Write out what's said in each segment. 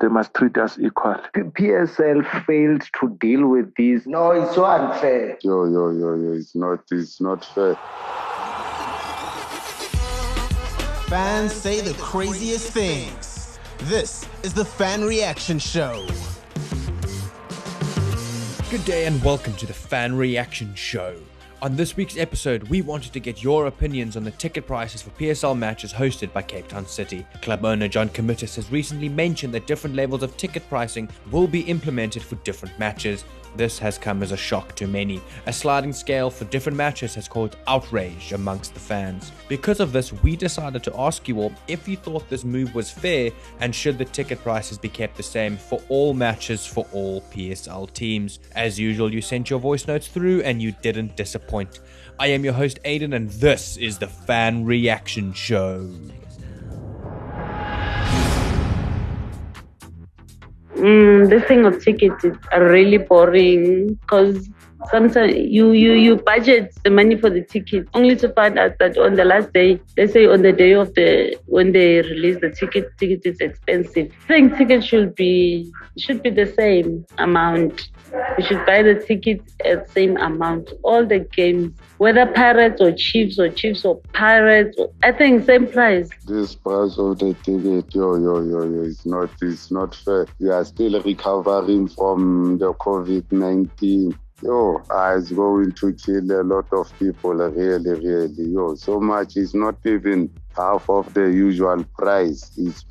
they must treat us equal. PSL failed to deal with this. No, it's so unfair. Yo, yo, yo, yo, it's not, it's not fair. Fans say the craziest things. This is the Fan Reaction Show. Good day and welcome to the Fan Reaction Show. On this week's episode, we wanted to get your opinions on the ticket prices for PSL matches hosted by Cape Town City. Club owner John Comitis has recently mentioned that different levels of ticket pricing will be implemented for different matches. This has come as a shock to many. A sliding scale for different matches has caused outrage amongst the fans. Because of this, we decided to ask you all if you thought this move was fair and should the ticket prices be kept the same for all matches for all PSL teams. As usual, you sent your voice notes through and you didn't disappoint. I am your host Aidan and this is the Fan Reaction Show. Mm, this thing of tickets is really boring because sometimes you, you you budget the money for the ticket only to find out that on the last day, let's say on the day of the when they release the ticket, ticket is expensive. I think ticket should be should be the same amount. You should buy the ticket at same amount. All the games, whether Pirates or Chiefs or Chiefs or Pirates, I think same price. This price of the ticket, yo, yo, yo, yo, it's not, it's not fair. We are still recovering from the COVID-19. Yo, it's going to kill a lot of people, really, really. Yo, so much. It's not even half of the usual price. It's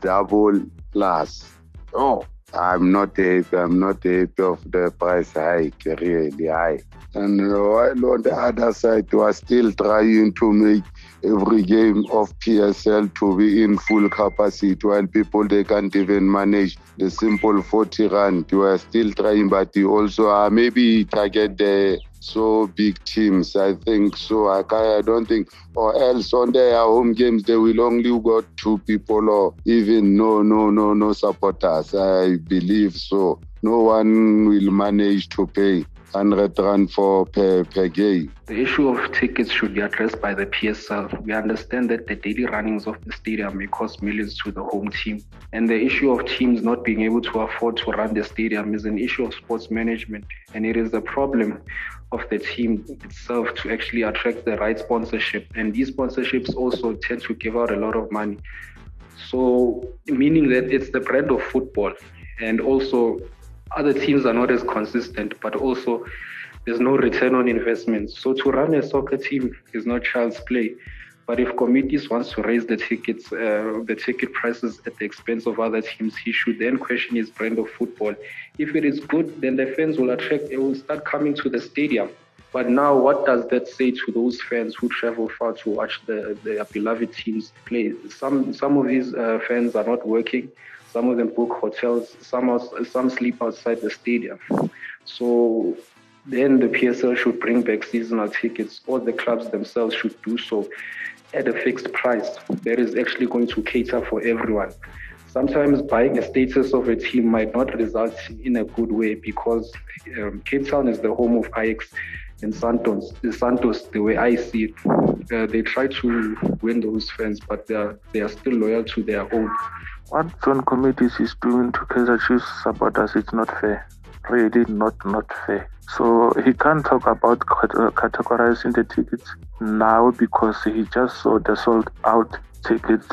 double plus. Oh, I'm not happy. I'm not happy of the price hike, really high. And while on the other side, we are still trying to make every game of PSL to be in full capacity while people they can't even manage the simple 40 rand. We are still trying, but we also uh, maybe target the so big teams. I think so. I, I don't think, or else on their home games they will only got two people or even no, no, no, no supporters. I believe so. No one will manage to pay 100 rand for per, per game. The issue of tickets should be addressed by the PSL. We understand that the daily runnings of the stadium may cost millions to the home team. And the issue of teams not being able to afford to run the stadium is an issue of sports management. And it is a problem of the team itself to actually attract the right sponsorship. And these sponsorships also tend to give out a lot of money. So, meaning that it's the brand of football. And also, other teams are not as consistent, but also there's no return on investment. So to run a soccer team is not child's play. But if Comitis wants to raise the tickets, uh, the ticket prices at the expense of other teams, he should then question his brand of football. If it is good, then the fans will attract, they will start coming to the stadium. But now, what does that say to those fans who travel far to watch the, their beloved teams play? Some some of these uh, fans are not working. Some of them book hotels. Some are, some sleep outside the stadium. So then the PSL should bring back seasonal tickets, or the clubs themselves should do so at a fixed price that is actually going to cater for everyone. Sometimes buying a status of a team might not result in a good way because um, Cape Town is the home of Ajax and Santos. Santos, the way I see it, uh, they try to win those fans, but they are they are still loyal to their own. What John Comitis is doing to Kaizer Chiefs supporters is not fair. Really not not fair. So he can't talk about categorizing the tickets now because he just saw the sold out tickets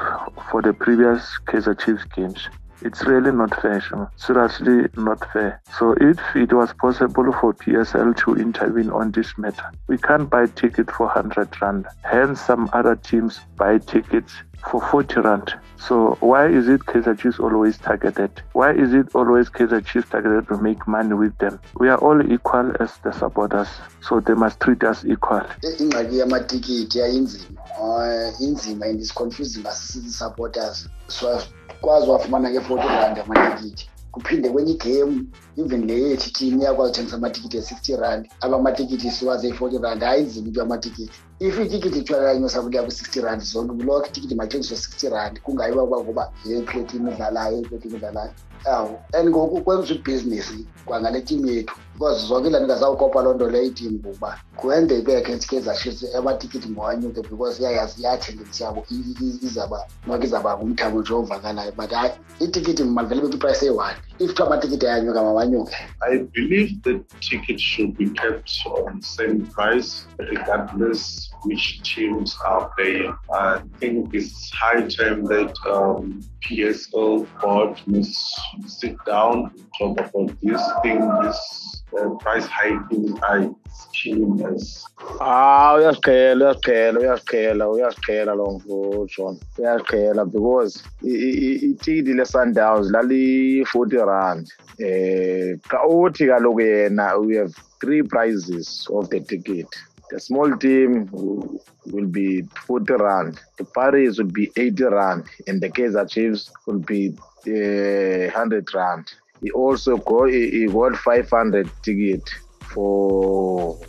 for the previous Kaizer Chiefs games. It's really not fair, seriously not fair. So if it was possible for PSL to intervene on this matter, we can't buy ticket for 100 rand. Hence, some other teams buy tickets for 40 rand. So why is it Kaizer Chiefs always targeted? Why is it always Kaizer Chiefs targeted to make money with them? We are all equal as the supporters, so they must treat us equal. ingxaki yamatikiti ayinzima uh, inzima and is confusing us supporters so kwazi wafumana nge-forty rand amatikiti kuphinde kwenye igame even neyethitini iyakwazi amatikiti e-sixty rand. Abamatikiti siwaze i-forty rand ayinzima into yamatikiti if itikiti itshwala lanye osapho liya kwi-sixty rand zonke kuloko itikiti mathengiswe sixty rand. Kungayiwa uba kuba le pletini idlalayo ipletini idlalayo yawo and ngoku kwenza ibhizinisi kwangale timu yethu. Because zonke ilanto ngazawukopa loo nto leyo itimu ngokuba kuende ibekhe ke zashise amatikiti ngowanyuke because iyayazi iyathengisa yabo izaba noko izaba ngumthamo nje ovakalayo but hayi itikiti mandivele beke iprayisi eyi-one. Mawanyuke I believe the ticket should be kept on the same price regardless which teams are playing. I think it's high time that um, PSL board must sit down and talk about this thing, this uh, price hiking I killing us. Ah, uyasiqhela uyasiqhela uyasiqhela uyasiqhela lo mfujo uyasiqhela because itikiti le-sundowns lali-forty rand. Eh xa uthi kaloku we have three prices of the ticket. The small team will be 40 rand the paris will be 80 rand and the kaizer chiefs will be uh, 100 rand he also got he got 500 ticket for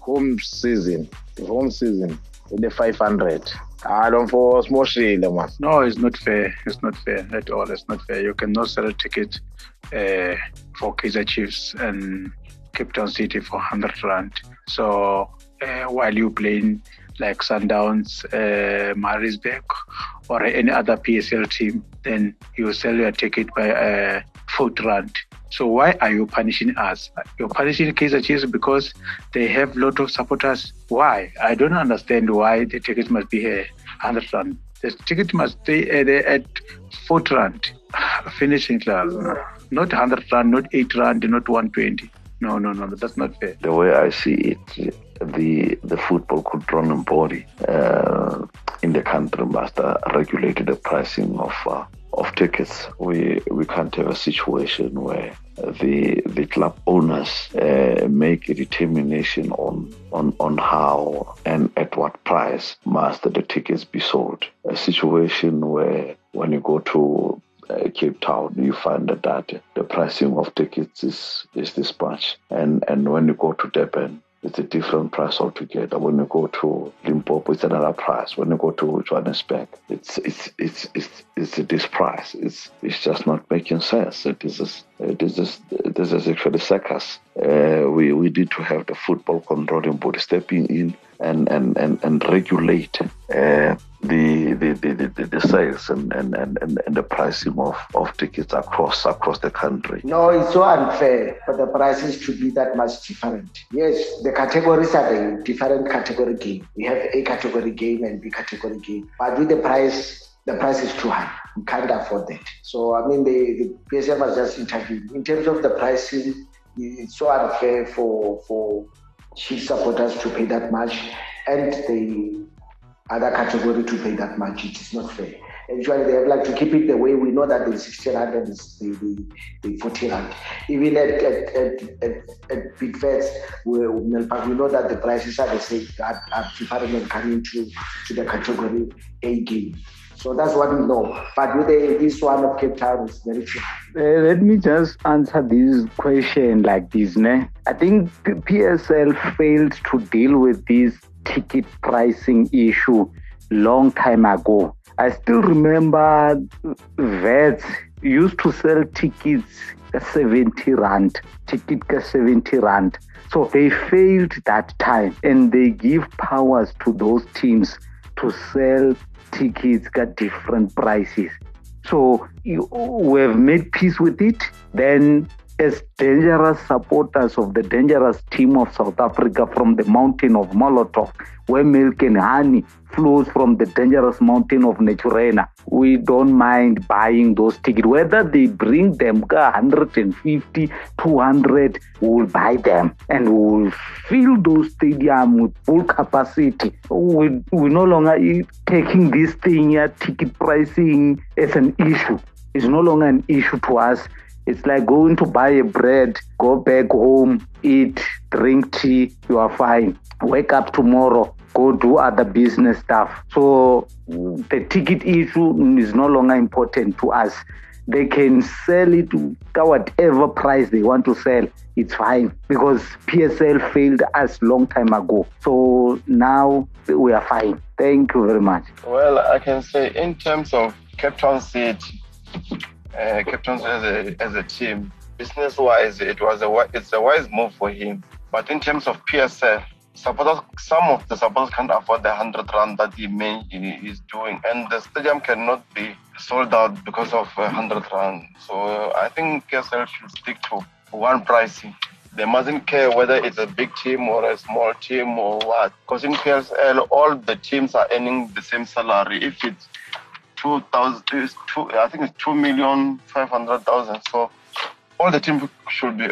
home season home season with the 500 I don't for smoshile man. No, it's not fair. It's not fair at all. It's not fair. You cannot sell a ticket uh, for Kaizer Chiefs and Cape Town City for 100 rand. So uh, while you playing like Sundowns, uh, Maritzburg, or any other PSL team, then you sell your ticket by uh, 40 rand. So why are you punishing us? You're punishing Kaizer Chiefs because they have a lot of supporters. Why? I don't understand why the ticket must be a 100 rand. The ticket must stay at, at 40 rand. Finishing class. Not 100 rand, not 8 rand, not 120. No, no, no, that's not fair. The way I see it, the the football controlling body uh, in the country must uh, regulate the pricing of uh, of tickets. We we can't have a situation where the the club owners uh, make a determination on on on how and at what price must the tickets be sold. A situation where when you go to uh, Cape Town, you find that, that the pricing of tickets is is this much, and and when you go to Durban, it's a different price altogether. When you go to Limpopo, it's another price. When you go to Johannesburg, it's it's it's it's it's this price. It's it's just not making sense. It is it is this is actually circus. Uh, we we need to have the football controlling body stepping in and and and, and regulate uh, the, the, the, the, the sales and, and, and, and the pricing of, of tickets across across the country. No, it's so unfair for the prices to be that much different. Yes, the categories are the different category game. We have A category game and B category game. But with the price, the price is too high. We can't afford that. So I mean the, the PSM was just interviewed. In terms of the pricing, it's so unfair for for chief supporters to pay that much and the other category to pay that much. It is not fair. Usually they have like to keep it the way we know that the 60 rand and the, the, the 40 rand. Even at at, at, at, at big fairs, we, we know that the prices are the same, are, are different coming to, to the category A game. So that's what we know. But with the, this one of Cape Town is very true. Uh, let me just answer this question like this. Ne? I think PSL failed to deal with this ticket pricing issue long time ago. I still remember uh, vets used to sell tickets 70 rand, ticket 70 rand. So they failed that time and they give powers to those teams to sell tickets at different prices. So you, we have made peace with it. Then as dangerous supporters of the dangerous team of South Africa from the mountain of Molotov, where milk and honey flows from the dangerous mountain of Naturena. We don't mind buying those tickets. Whether they bring them 150, 200, we'll buy them and we'll fill those stadiums with full capacity. We, we're no longer taking this thing here, ticket pricing, as an issue. It's no longer an issue to us it's like going to buy a bread, go back home, eat, drink tea, you are fine. Wake up tomorrow, go do other business stuff. So the ticket issue is no longer important to us. they can sell it at whatever price they want to sell. It's fine because PSL failed us long time ago. So now we are fine. Thank you very much. Well, I can say in terms of Cape Town City, uh, as a as a team, business wise, it was a it's a wise move for him. But in terms of PSL, supporters, some of the supporters can't afford the hundred rand that he may he is doing, and the stadium cannot be sold out because of hundred rand. So uh, I think PSL should stick to one pricing. They mustn't care whether it's a big team or a small team or what. Because in PSL, all the teams are earning the same salary. If it's two thousand, two, I think it's two million five hundred thousand. So all the team should be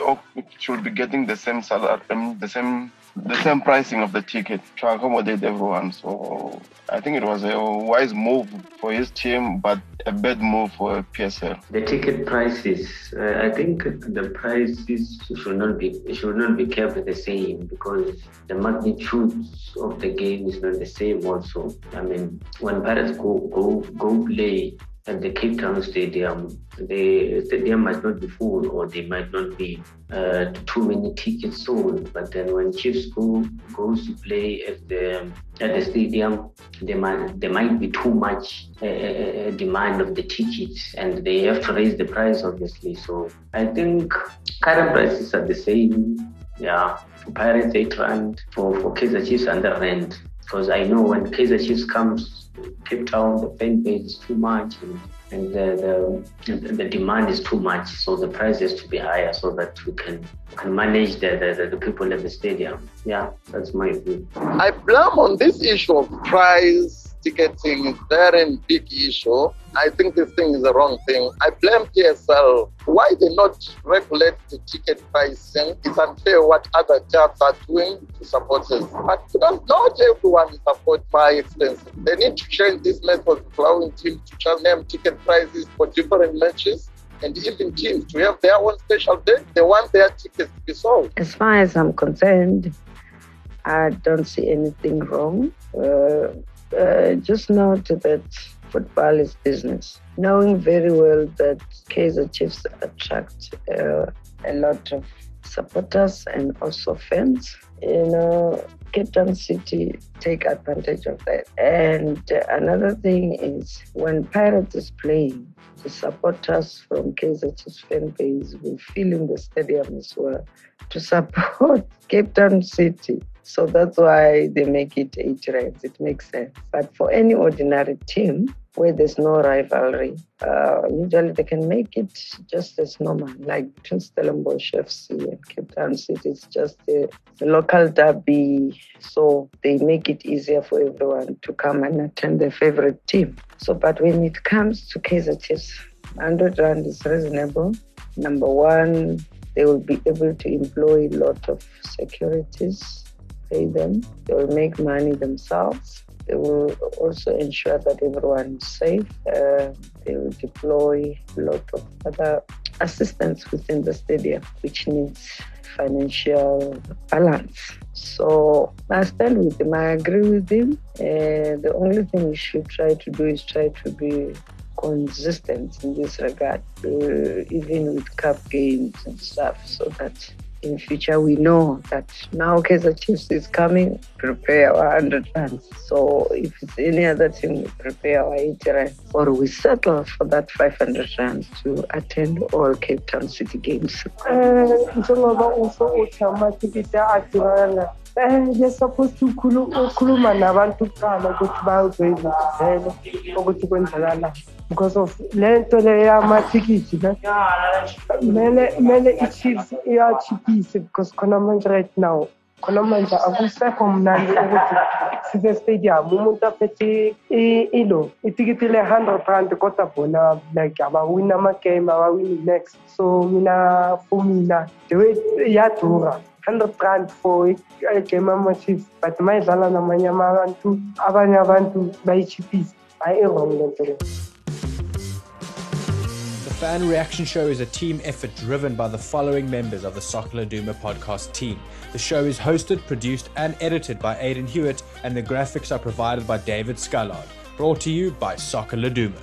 should be getting the same salary, um, the same the same pricing of the ticket to accommodate everyone. So I think it was a wise move for his team, but a bad move for PSL. The ticket prices, uh, I think the prices should not be should not be kept the same because the magnitude of the game is not the same. Also, I mean, when Pirates go go go play at the Cape Town Stadium, the stadium might not be full or there might not be uh, too many tickets sold. But then when Chiefs go goes to play at the at the stadium, there might there might be too much uh, uh, uh demand of the tickets, and they have to raise the price obviously. So I think current prices are the same. Yeah, for Pirates eight rand, for for Kaizer Chiefs under rent. Because I know when Kaizer Chiefs comes Cape Town, the fan base is too much and, and the, the, the demand is too much. So the price has to be higher so that we can can manage the, the, the people at the stadium. Yeah, that's my view. I blame on this issue of price ticketing is very big issue. I think this thing is the wrong thing. I blame PSL. Why they not regulate the ticket pricing? It's unfair what other clubs are doing to supporters. But not everyone is afford by expensive. They need to change this method of allowing teams to charge them ticket prices for different matches and even teams to have their own special day. They want their tickets to be sold. As far as I'm concerned, I don't see anything wrong. Uh, uh, just note that football is business. Knowing very well that Kaizer Chiefs attract uh, a lot of supporters and also fans, you know, Cape Town City take advantage of that. And another thing is when Pirates is playing, the supporters from Kaizer Chiefs fan base will fill in the stadium as well to support Cape Town City. So that's why they make it eight ranks. It makes sense. But for any ordinary team where there's no rivalry, uh, usually they can make it just as normal, like between Stellenbosch FC and Cape Town City. It's just a, local derby. So they make it easier for everyone to come and attend their favorite team. So, but when it comes to Kaizer Chiefs, 100 Rand is reasonable. Number one, they will be able to employ a lot of securities pay them. They will make money themselves. They will also ensure that everyone is safe. Uh, they will deploy a lot of other assistance within the stadium, which needs financial balance. So I stand with him. I agree with him. Uh, the only thing we should try to do is try to be consistent in this regard, uh, even with cup games and stuff, so that in future we know that now Kaizer Chiefs is coming, prepare our 100 rands. So if it's any other team, we prepare our 80 rands. Or we settle for that 500 rands to attend all Cape Town City games. Eh, Supposed to ukhuluma nabantu kuqala ukuthi bazoyivele ukuthi kwenzakalani. Because of le nto le yamathikithi ne? Kumele kumele i-chiefs iyachiphise because khona manje right now khona manje akusekho mnandi ukuthi size stadium. Umuntu aphethe ilo itikiti le-hundred rand kodwa bona like abawini amagame abawini next. So mina for mina iyadura 100 rand for ama-chiefs but abanye abantu The Fan Reaction Show is a team effort driven by the following members of the Soccer Laduma podcast team. The show is hosted, produced, and edited by Aidan Hewitt, and the graphics are provided by David Scullard. Brought to you by Soccer Laduma.